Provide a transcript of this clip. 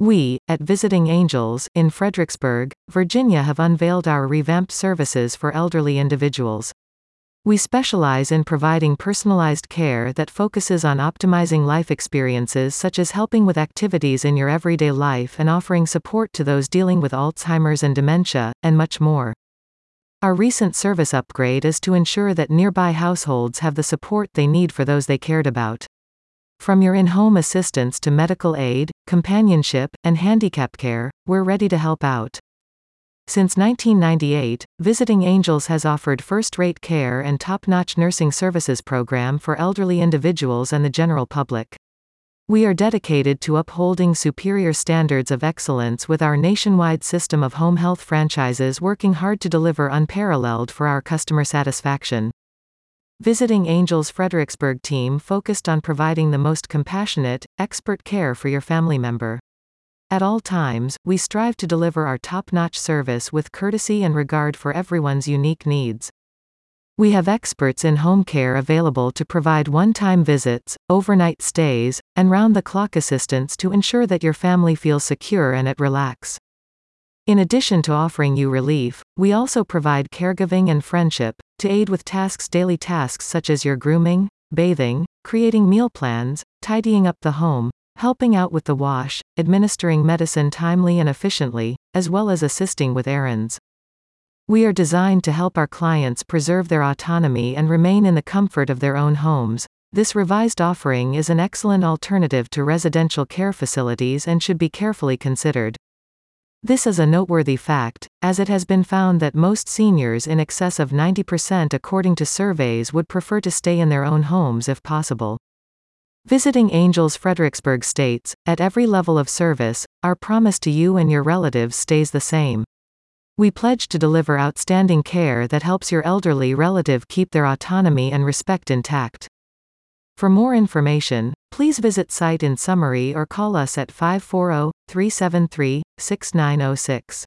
We, at Visiting Angels, in Fredericksburg, Virginia have unveiled our revamped services for elderly individuals. We specialize in providing personalized care that focuses on optimizing life experiences such as helping with activities in your everyday life and offering support to those dealing with Alzheimer's and dementia, and much more. Our recent service upgrade is to ensure that nearby households have the support they need for those they cared about. From your in-home assistance to medical aid, companionship, and handicap care, we're ready to help out. Since 1998, Visiting Angels has offered first-rate care and top-notch nursing services program for elderly individuals and the general public. We are dedicated to upholding superior standards of excellence with our nationwide system of home health franchises working hard to deliver unparalleled for our customer satisfaction. Visiting Angels Fredericksburg team focused on providing the most compassionate, expert care for your family member. At all times, we strive to deliver our top-notch service with courtesy and regard for everyone's unique needs. We have experts in home care available to provide one-time visits, overnight stays, and round-the-clock assistance to ensure that your family feels secure and at relax. In addition to offering you relief, we also provide caregiving and friendship, to aid with tasks daily tasks such as your grooming, bathing, creating meal plans, tidying up the home, helping out with the wash, administering medicine timely and efficiently, as well as assisting with errands. We are designed to help our clients preserve their autonomy and remain in the comfort of their own homes. This revised offering is an excellent alternative to residential care facilities and should be carefully considered. This is a noteworthy fact, as it has been found that most seniors in excess of 90% according to surveys would prefer to stay in their own homes if possible. Visiting Angels Fredericksburg states, at every level of service, our promise to you and your relatives stays the same. We pledge to deliver outstanding care that helps your elderly relative keep their autonomy and respect intact. For more information, please visit site in summary or call us at 540 373 6906.